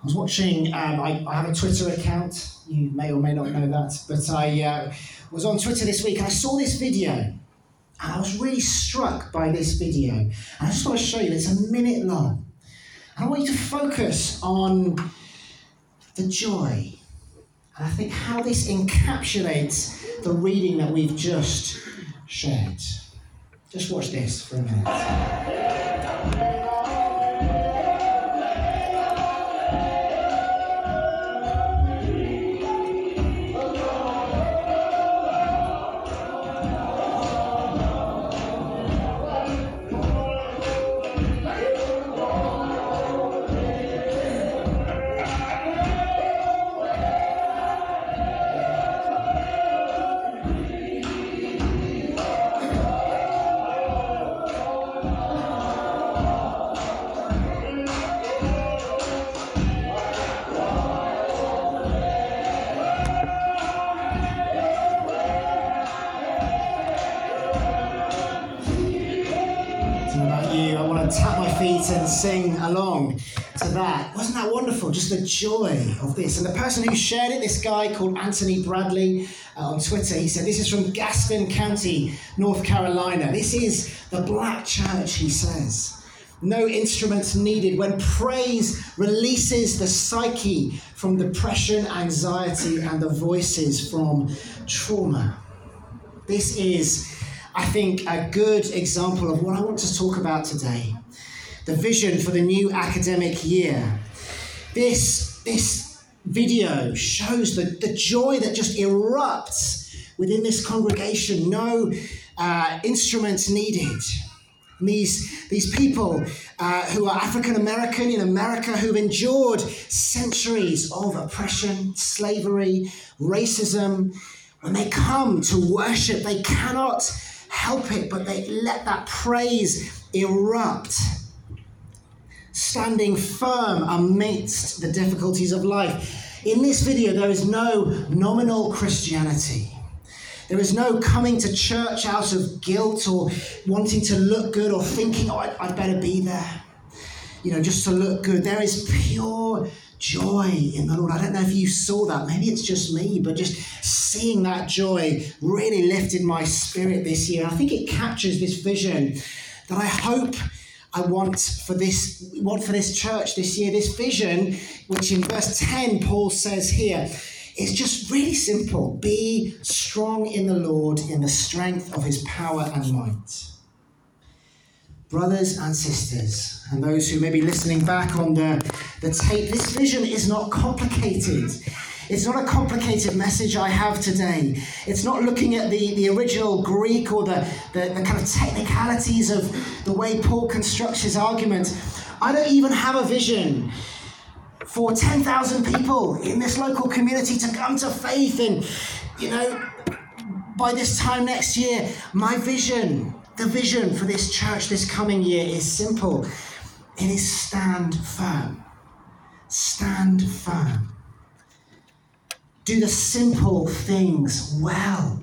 I was watching, um, I, I, have a Twitter account. You may or may not know that. But I uh, was on Twitter this week and I saw this video. And I was really struck by this video. And I just want to show you, it's a minute long. And I want you to focus on the joy. And I think how this encapsulates the reading that we've just shared. Just watch this for a minute. The joy of this. And the person who shared it, this guy called Anthony Bradley uh, on Twitter, he said, This is from Gaston County, North Carolina. This is the black church, he says. No instruments needed when praise releases the psyche from depression, anxiety, and the voices from trauma. This is, I think, a good example of what I want to talk about today the vision for the new academic year. This, this video shows the, the joy that just erupts within this congregation. No uh, instruments needed. These, these people uh, who are African American in America who've endured centuries of oppression, slavery, racism, when they come to worship, they cannot help it, but they let that praise erupt standing firm amidst the difficulties of life. In this video, there is no nominal Christianity. There is no coming to church out of guilt or wanting to look good or thinking, oh, I'd, better be there, you know, just to look good. There is pure joy in the Lord. I don't know if you saw that. Maybe it's just me, but just seeing that joy really lifted my spirit this year. I think it captures this vision that I hope I want for this want for this church this year, this vision, which in verse 10 Paul says here, is just really simple. Be strong in the Lord in the strength of his power and might. Brothers and sisters, and those who may be listening back on the, the tape, this vision is not complicated. It's not a complicated message I have today. It's not looking at the, the original Greek or the, the, the kind of technicalities of the way Paul constructs his argument. I don't even have a vision for 10,000 people in this local community to come to faith. And, you know, by this time next year, my vision, the vision for this church this coming year is simple it is stand firm. Stand firm do the simple things well.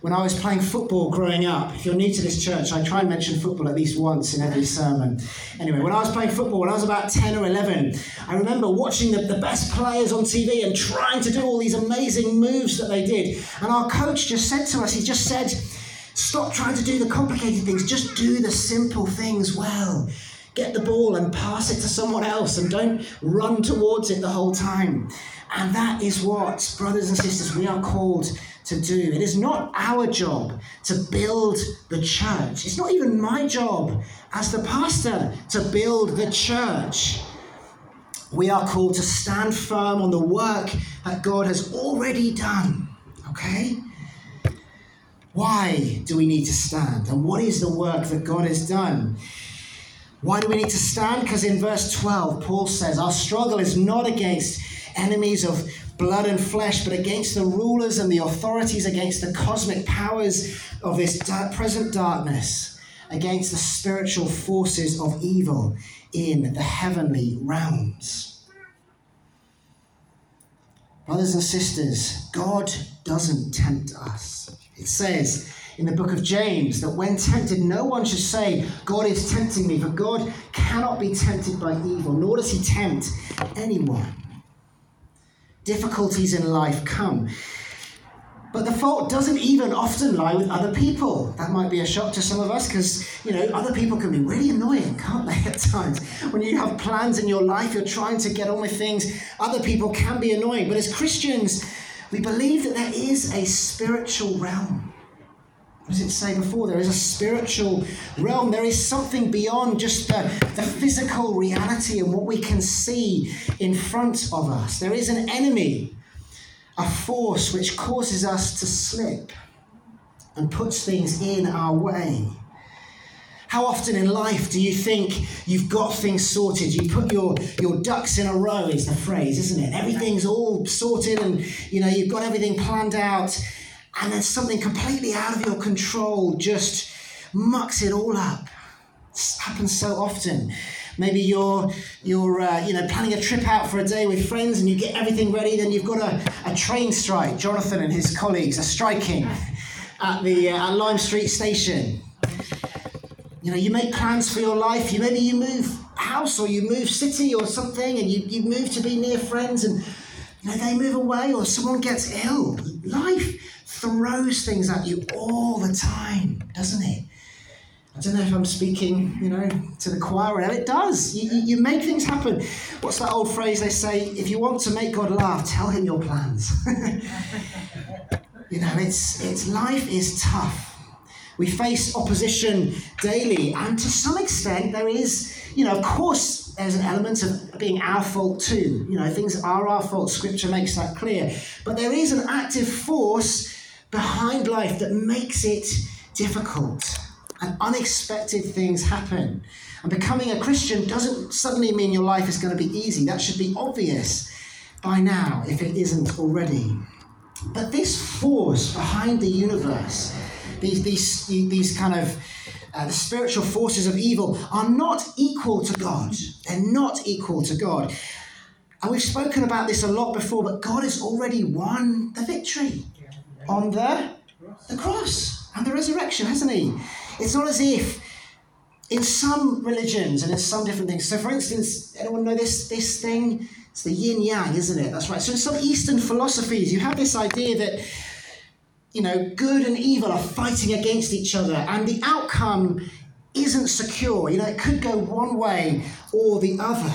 When I was playing football growing up, if you're new to this church, I try and mention football at least once in every sermon. Anyway, when I was playing football, when I was about 10 or 11, I remember watching the, the best players on TV and trying to do all these amazing moves that they did. And our coach just said to us, he just said, Stop trying to do the complicated things, just do the simple things well. Get the ball and pass it to someone else and don't run towards it the whole time. And that is what, brothers and sisters, we are called to do. It is not our job to build the church. It's not even my job as the pastor to build the church. We are called to stand firm on the work that God has already done. Okay? Why do we need to stand? And what is the work that God has done? Why do we need to stand? Because in verse 12, Paul says, Our struggle is not against enemies of blood and flesh, but against the rulers and the authorities, against the cosmic powers of this present darkness, against the spiritual forces of evil in the heavenly realms. Brothers and sisters, God doesn't tempt us. It says in the book of James that when tempted, no one should say, God is tempting me, for God cannot be tempted by evil, nor does he tempt anyone. Difficulties in life come. But the fault doesn't even often lie with other people. That might be a shock to some of us because, you know, other people can be really annoying, can't they, at times? When you have plans in your life, you're trying to get on with things, other people can be annoying. But as Christians, we believe that there is a spiritual realm. What does it say before? There is a spiritual realm. There is something beyond just the, the physical reality and what we can see in front of us. There is an enemy a force which causes us to slip and puts things in our way. How often in life do you think you've got things sorted? You put your, your ducks in a row, is the phrase, isn't it? Everything's all sorted and you know you've got everything planned out, and then something completely out of your control just mucks it all up. It happens so often. Maybe you're you're uh, you know planning a trip out for a day with friends and you get everything ready. Then you've got a, a train strike. Jonathan and his colleagues are striking at the uh, at Lime Street station. You know, you make plans for your life. You maybe you move house or you move city or something, and you, you move to be near friends, and you know they move away or someone gets ill. Life throws things at you all the time, doesn't it? I don't know if I'm speaking, you know, to the choir or. It does. You, you, make things happen. What's that old phrase they say? If you want to make God laugh, tell him your plans. you know, it's it's life is tough. We face opposition daily, and to some extent, there is, you know, of course, there's an element of being our fault too. You know, things are our fault. Scripture makes that clear. But there is an active force behind life that makes it difficult and unexpected things happen. And becoming a Christian doesn't suddenly mean your life is going to be easy. That should be obvious by now, if it isn't already. But this force behind the universe, these, these, these kind of uh, the spiritual forces of evil, are not equal to God. They're not equal to God. And we've spoken about this a lot before, but God has already won the victory on the, the cross and the resurrection, hasn't He? It's not as if in some religions and in some different things. So, for instance, anyone know this this thing? It's the yin yang, isn't it? That's right. So, in some Eastern philosophies, you have this idea that you know good and evil are fighting against each other, and the outcome isn't secure. You know, it could go one way or the other.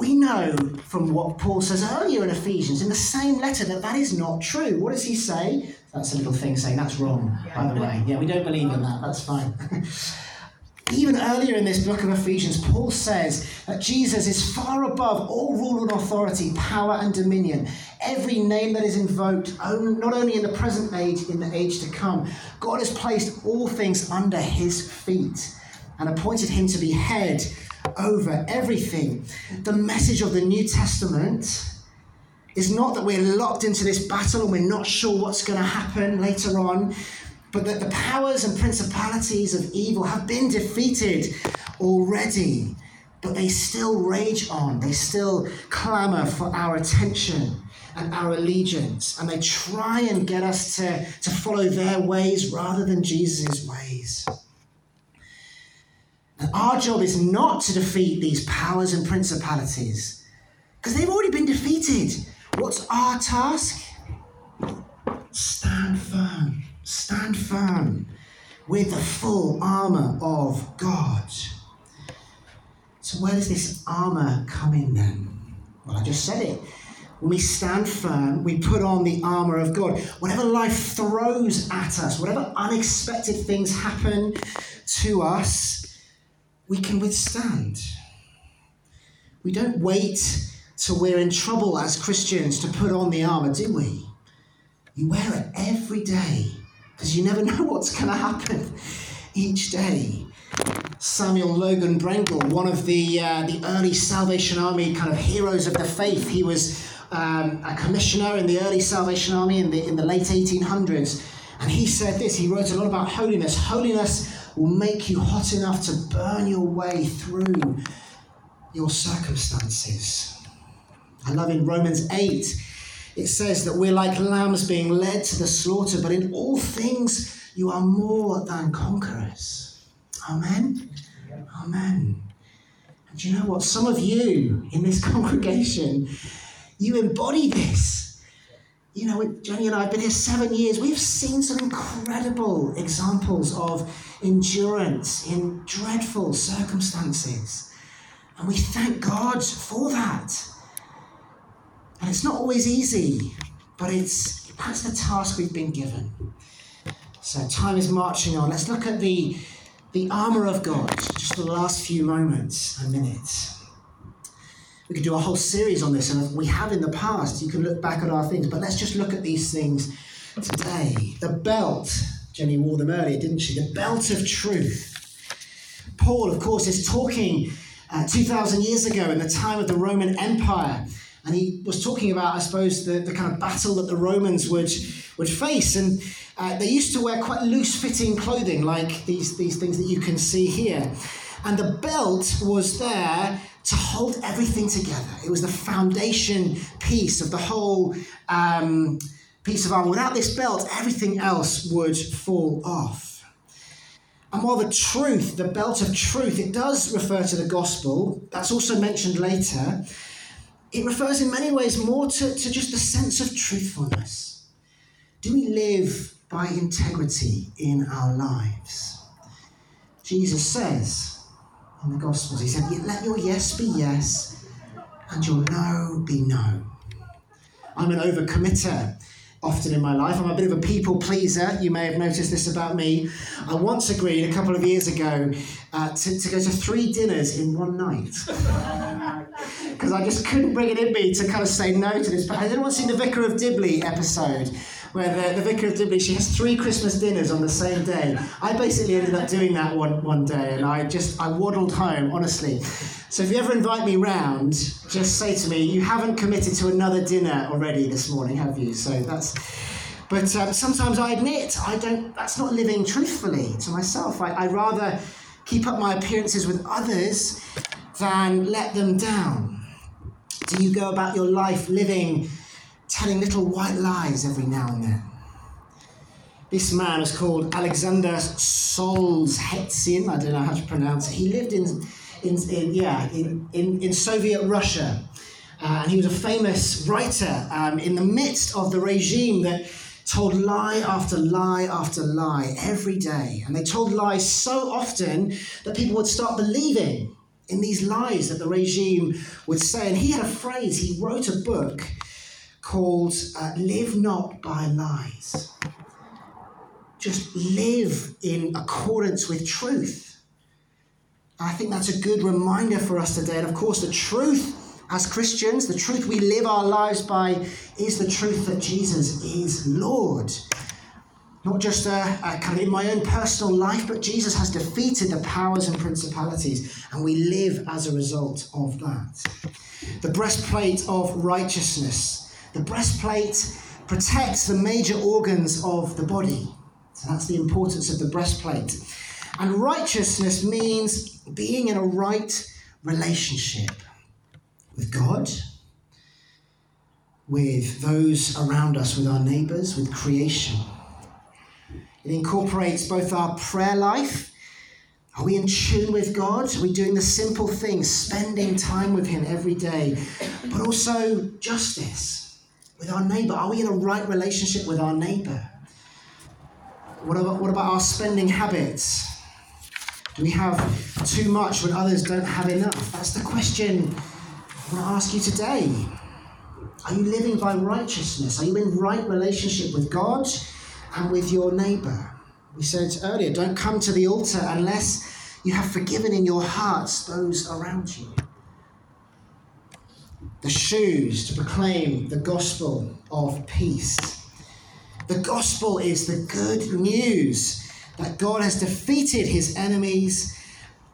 We know from what Paul says earlier in Ephesians, in the same letter, that that is not true. What does he say? That's a little thing saying that's wrong, by the way. Yeah, we don't believe in that. That's fine. Even earlier in this book of Ephesians, Paul says that Jesus is far above all rule and authority, power and dominion. Every name that is invoked, not only in the present age, in the age to come. God has placed all things under his feet and appointed him to be head over everything. The message of the New Testament is not that we're locked into this battle and we're not sure what's going to happen later on, but that the powers and principalities of evil have been defeated already, but they still rage on. They still clamor for our attention and our allegiance, and they try and get us to, to follow their ways rather than Jesus' ways. Our job is not to defeat these powers and principalities because they've already been defeated. What's our task? Stand firm. Stand firm with the full armor of God. So, where does this armor come in then? Well, I just said it. When we stand firm, we put on the armor of God. Whatever life throws at us, whatever unexpected things happen to us, we can withstand. We don't wait till we're in trouble as Christians to put on the armour, do we? You wear it every day because you never know what's going to happen each day. Samuel Logan Brengle, one of the, uh, the early Salvation Army kind of heroes of the faith, he was um, a commissioner in the early Salvation Army in the, in the late 1800s. And he said this he wrote a lot about holiness. Holiness will make you hot enough to burn your way through your circumstances. I love in Romans 8, it says that we're like lambs being led to the slaughter, but in all things you are more than conquerors. Amen. Amen. And you know what? Some of you in this congregation, you embody this. You know, Jenny and I have been here seven years. We've seen some incredible examples of endurance in dreadful circumstances. And we thank God for that. And it's not always easy, but it's that's the task we've been given. So time is marching on. Let's look at the the armor of God, just the last few moments and minutes. We could do a whole series on this, and we have in the past. You can look back at our things, but let's just look at these things today. The belt, Jenny wore them earlier, didn't she? The belt of truth. Paul, of course, is talking uh, 2,000 years ago in the time of the Roman Empire. And he was talking about, I suppose, the, the kind of battle that the Romans would, would face. And uh, they used to wear quite loose fitting clothing, like these, these things that you can see here. And the belt was there to hold everything together. It was the foundation piece of the whole um, piece of armor. Without this belt, everything else would fall off. And while the truth, the belt of truth, it does refer to the gospel, that's also mentioned later, it refers in many ways more to, to just the sense of truthfulness. Do we live by integrity in our lives. Jesus says in the Gospels, He said, Let your yes be yes and your no be no. I'm an overcommitter often in my life. I'm a bit of a people pleaser. You may have noticed this about me. I once agreed a couple of years ago uh, to, to go to three dinners in one night. Because I just couldn't bring it in me to kind of say no to this. But I didn't want to see the Vicar of Dibley episode where the, the Vicar of Dibley, she has three Christmas dinners on the same day. I basically ended up doing that one, one day and I just, I waddled home, honestly. So if you ever invite me round, just say to me, you haven't committed to another dinner already this morning, have you? So that's, but um, sometimes I admit, I don't, that's not living truthfully to myself. I, I rather keep up my appearances with others than let them down. Do you go about your life living telling little white lies every now and then. This man was called Alexander Solzhenitsyn. I don't know how to pronounce it. He lived in, in, in yeah, in, in, in Soviet Russia. Uh, and he was a famous writer um, in the midst of the regime that told lie after lie after lie every day. And they told lies so often that people would start believing in these lies that the regime would say. And he had a phrase, he wrote a book called uh, Live Not by Lies. Just live in accordance with truth. I think that's a good reminder for us today. And of course, the truth as Christians, the truth we live our lives by is the truth that Jesus is Lord. Not just a, a kind of in my own personal life, but Jesus has defeated the powers and principalities, and we live as a result of that. The breastplate of righteousness the breastplate protects the major organs of the body. So that's the importance of the breastplate. And righteousness means being in a right relationship with God, with those around us, with our neighbors, with creation. It incorporates both our prayer life. Are we in tune with God? Are we doing the simple things, spending time with Him every day? But also justice with our neighbor? Are we in a right relationship with our neighbor? What about, what about our spending habits? Do we have too much when others don't have enough? That's the question I want to ask you today. Are you living by righteousness? Are you in right relationship with God and with your neighbor? We said earlier, don't come to the altar unless you have forgiven in your hearts those around you the shoes to proclaim the gospel of peace. The gospel is the good news that God has defeated his enemies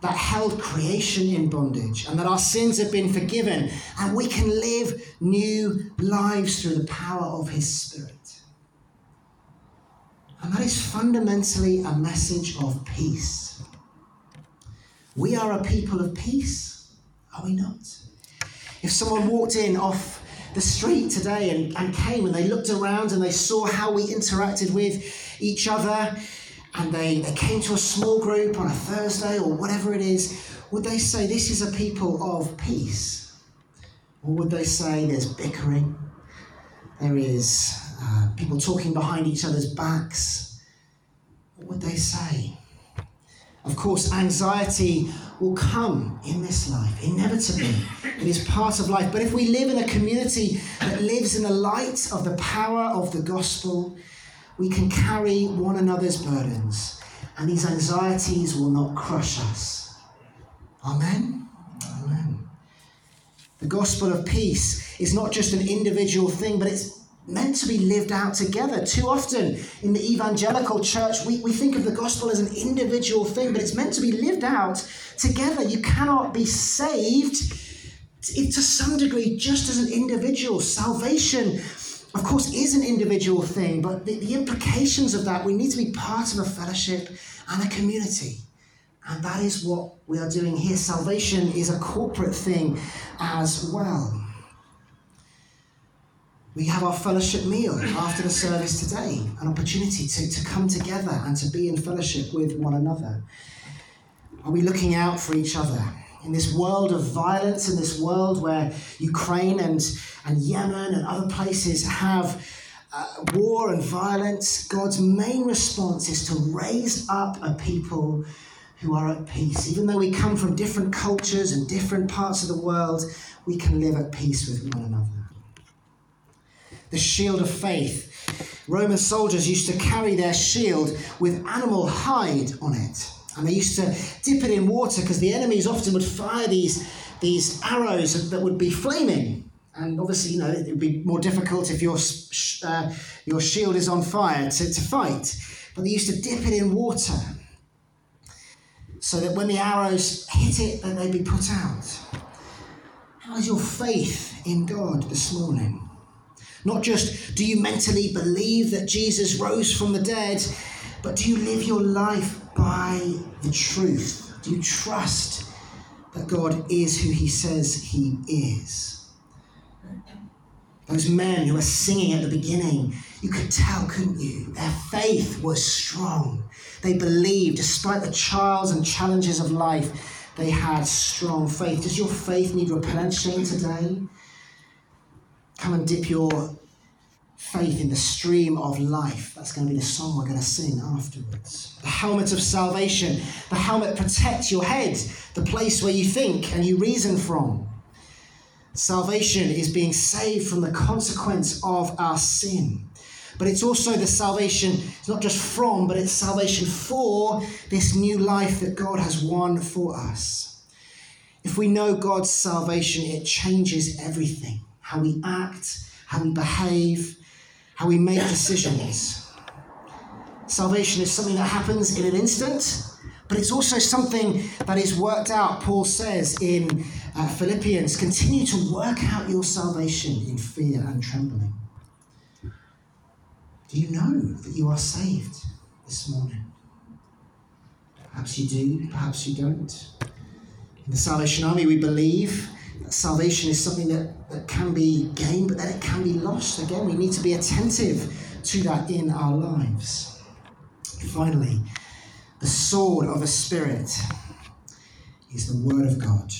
that held creation in bondage and that our sins have been forgiven and we can live new lives through the power of his spirit. And that is fundamentally a message of peace. We are a people of peace, are we not? If someone walked in off the street today and, and came and they looked around and they saw how we interacted with each other and they, they came to a small group on a Thursday or whatever it is, would they say this is a people of peace? Or would they say there's bickering? There is uh, people talking behind each other's backs? What would they say? Of course, anxiety will come in this life, inevitably. It is part of life. But if we live in a community that lives in the light of the power of the gospel, we can carry one another's burdens, and these anxieties will not crush us. Amen? Amen. The gospel of peace is not just an individual thing, but it's meant to be lived out together. Too often in the evangelical church, we, we think of the gospel as an individual thing, but it's meant to be lived out together. You cannot be saved to some degree just as an individual. Salvation, of course, is an individual thing, but the, the implications of that, we need to be part of a fellowship and a community. And that is what we are doing here. Salvation is a corporate thing as well. We have our fellowship meal after the service today, an opportunity to, to come together and to be in fellowship with one another. Are we looking out for each other? In this world of violence, in this world where Ukraine and, and Yemen and other places have uh, war and violence, God's main response is to raise up a people who are at peace. Even though we come from different cultures and different parts of the world, we can live at peace with one another the shield of faith. Roman soldiers used to carry their shield with animal hide on it. And they used to dip it in water because the enemies often would fire these, these arrows that would be flaming. And obviously, you know, it would be more difficult if your, uh, your shield is on fire to, to fight. But they used to dip it in water so that when the arrows hit it, then they'd be put out. How is your faith in God this morning? Not just do you mentally believe that Jesus rose from the dead, but do you live your life by the truth? Do you trust that God is who he says he is? Those men who were singing at the beginning, you could tell, couldn't you? Their faith was strong. They believed, despite the trials and challenges of life, they had strong faith. Does your faith need replenishing today? Come and dip your faith in the stream of life. That's going to be the song we're going to sing afterwards. The helmet of salvation. The helmet protects your head, the place where you think and you reason from. Salvation is being saved from the consequence of our sin. But it's also the salvation, it's not just from, but it's salvation for this new life that God has won for us. If we know God's salvation, it changes everything how we act, how we behave, how we make decisions. Salvation is something that happens in an instant, but it's also something that is worked out. Paul says in uh, Philippians continue to work out your salvation in fear and trembling. Do you know that you are saved this morning? Perhaps you do, perhaps you don't. In the Salvation Army, we believe salvation is something that, that can be gained, but then it can be lost. Again, we need to be attentive to that in our lives. Finally, the sword of the Spirit is the Word of God.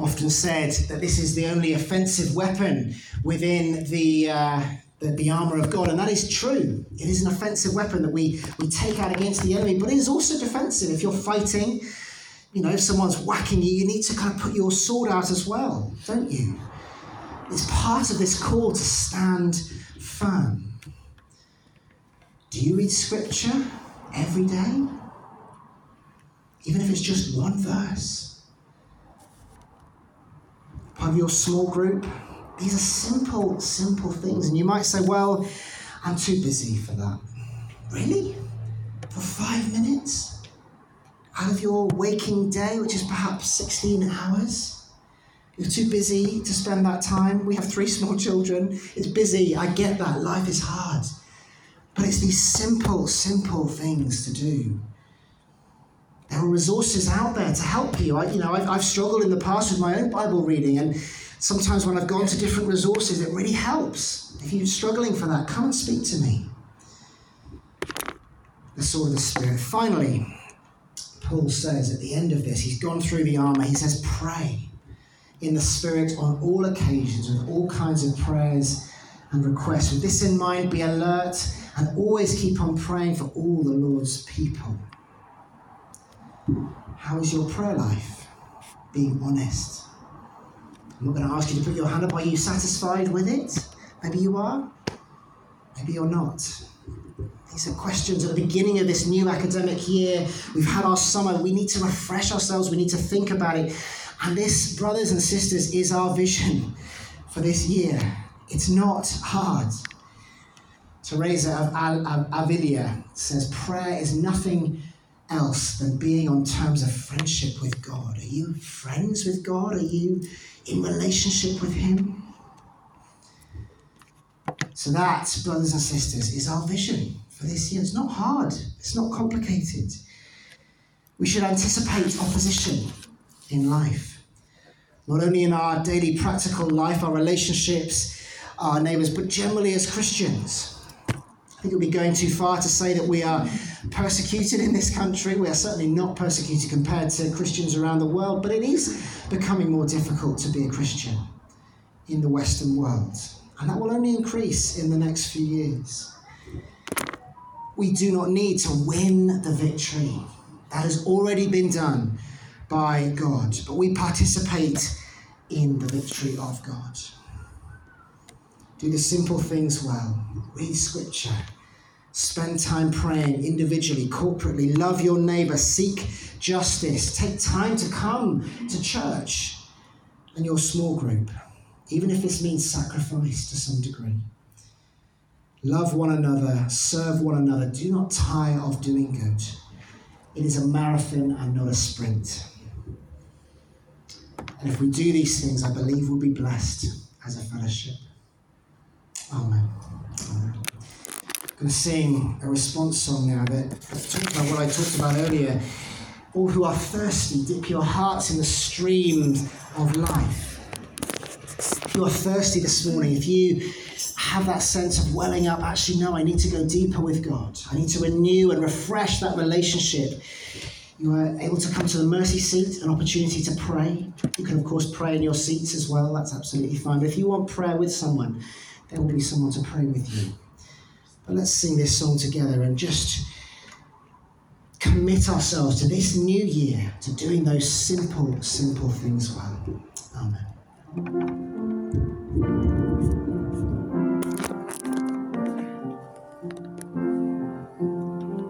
Often said that this is the only offensive weapon within the, uh, the, the armour of God, and that is true. It is an offensive weapon that we, we take out against the enemy, but it is also defensive. If you're fighting, you know, if someone's whacking you, you need to kind of put your sword out as well, don't you? It's part of this call to stand firm. Do you read scripture every day? Even if it's just one verse? Part of your small group? These are simple, simple things. And you might say, well, I'm too busy for that. Really? For five minutes? Out of your waking day, which is perhaps 16 hours. You're too busy to spend that time. We have three small children. It's busy. I get that. Life is hard. But it's these simple, simple things to do. There are resources out there to help you. I, you know, I've, I've struggled in the past with my own Bible reading, and Sometimes when I've gone to different resources, it really helps. If you're struggling for that, come and speak to me. The sword of the Spirit. Finally, Paul says at the end of this, he's gone through the armor, he says, pray in the Spirit on all occasions with all kinds of prayers and requests. With this in mind, be alert and always keep on praying for all the Lord's people. How is your prayer life? Being honest. I'm not going to ask you to put your hand up. Are you satisfied with it? Maybe you are. Maybe you're not. These are questions at the beginning of this new academic year. We've had our summer. We need to refresh ourselves. We need to think about it. And this, brothers and sisters, is our vision for this year. It's not hard. Teresa of Avila says prayer is nothing else than being on terms of friendship with God. Are you friends with God? Are you in relationship with Him? So, that, brothers and sisters, is our vision for this year. It's not hard, it's not complicated. We should anticipate opposition in life, not only in our daily practical life, our relationships, our neighbours, but generally as Christians. I think it would be going too far to say that we are persecuted in this country. We are certainly not persecuted compared to Christians around the world, but it is becoming more difficult to be a Christian in the Western world. And that will only increase in the next few years. We do not need to win the victory. That has already been done by God, but we participate in the victory of God. Do the simple things well. Read scripture. Spend time praying individually, corporately. Love your neighbor. Seek justice. Take time to come to church and your small group, even if this means sacrifice to some degree. Love one another. Serve one another. Do not tire of doing good. It is a marathon and not a sprint. And if we do these things, I believe we'll be blessed as a fellowship. Amen. Amen. I'm going to sing a response song now that talks about what I talked about earlier. All who are thirsty, dip your hearts in the streams of life. If you are thirsty this morning, if you have that sense of welling up, actually, no, I need to go deeper with God. I need to renew and refresh that relationship. You are able to come to the mercy seat, an opportunity to pray. You can, of course, pray in your seats as well. That's absolutely fine. But if you want prayer with someone, there will be someone to pray with you. But let's sing this song together and just commit ourselves to this new year to doing those simple, simple things well. Amen.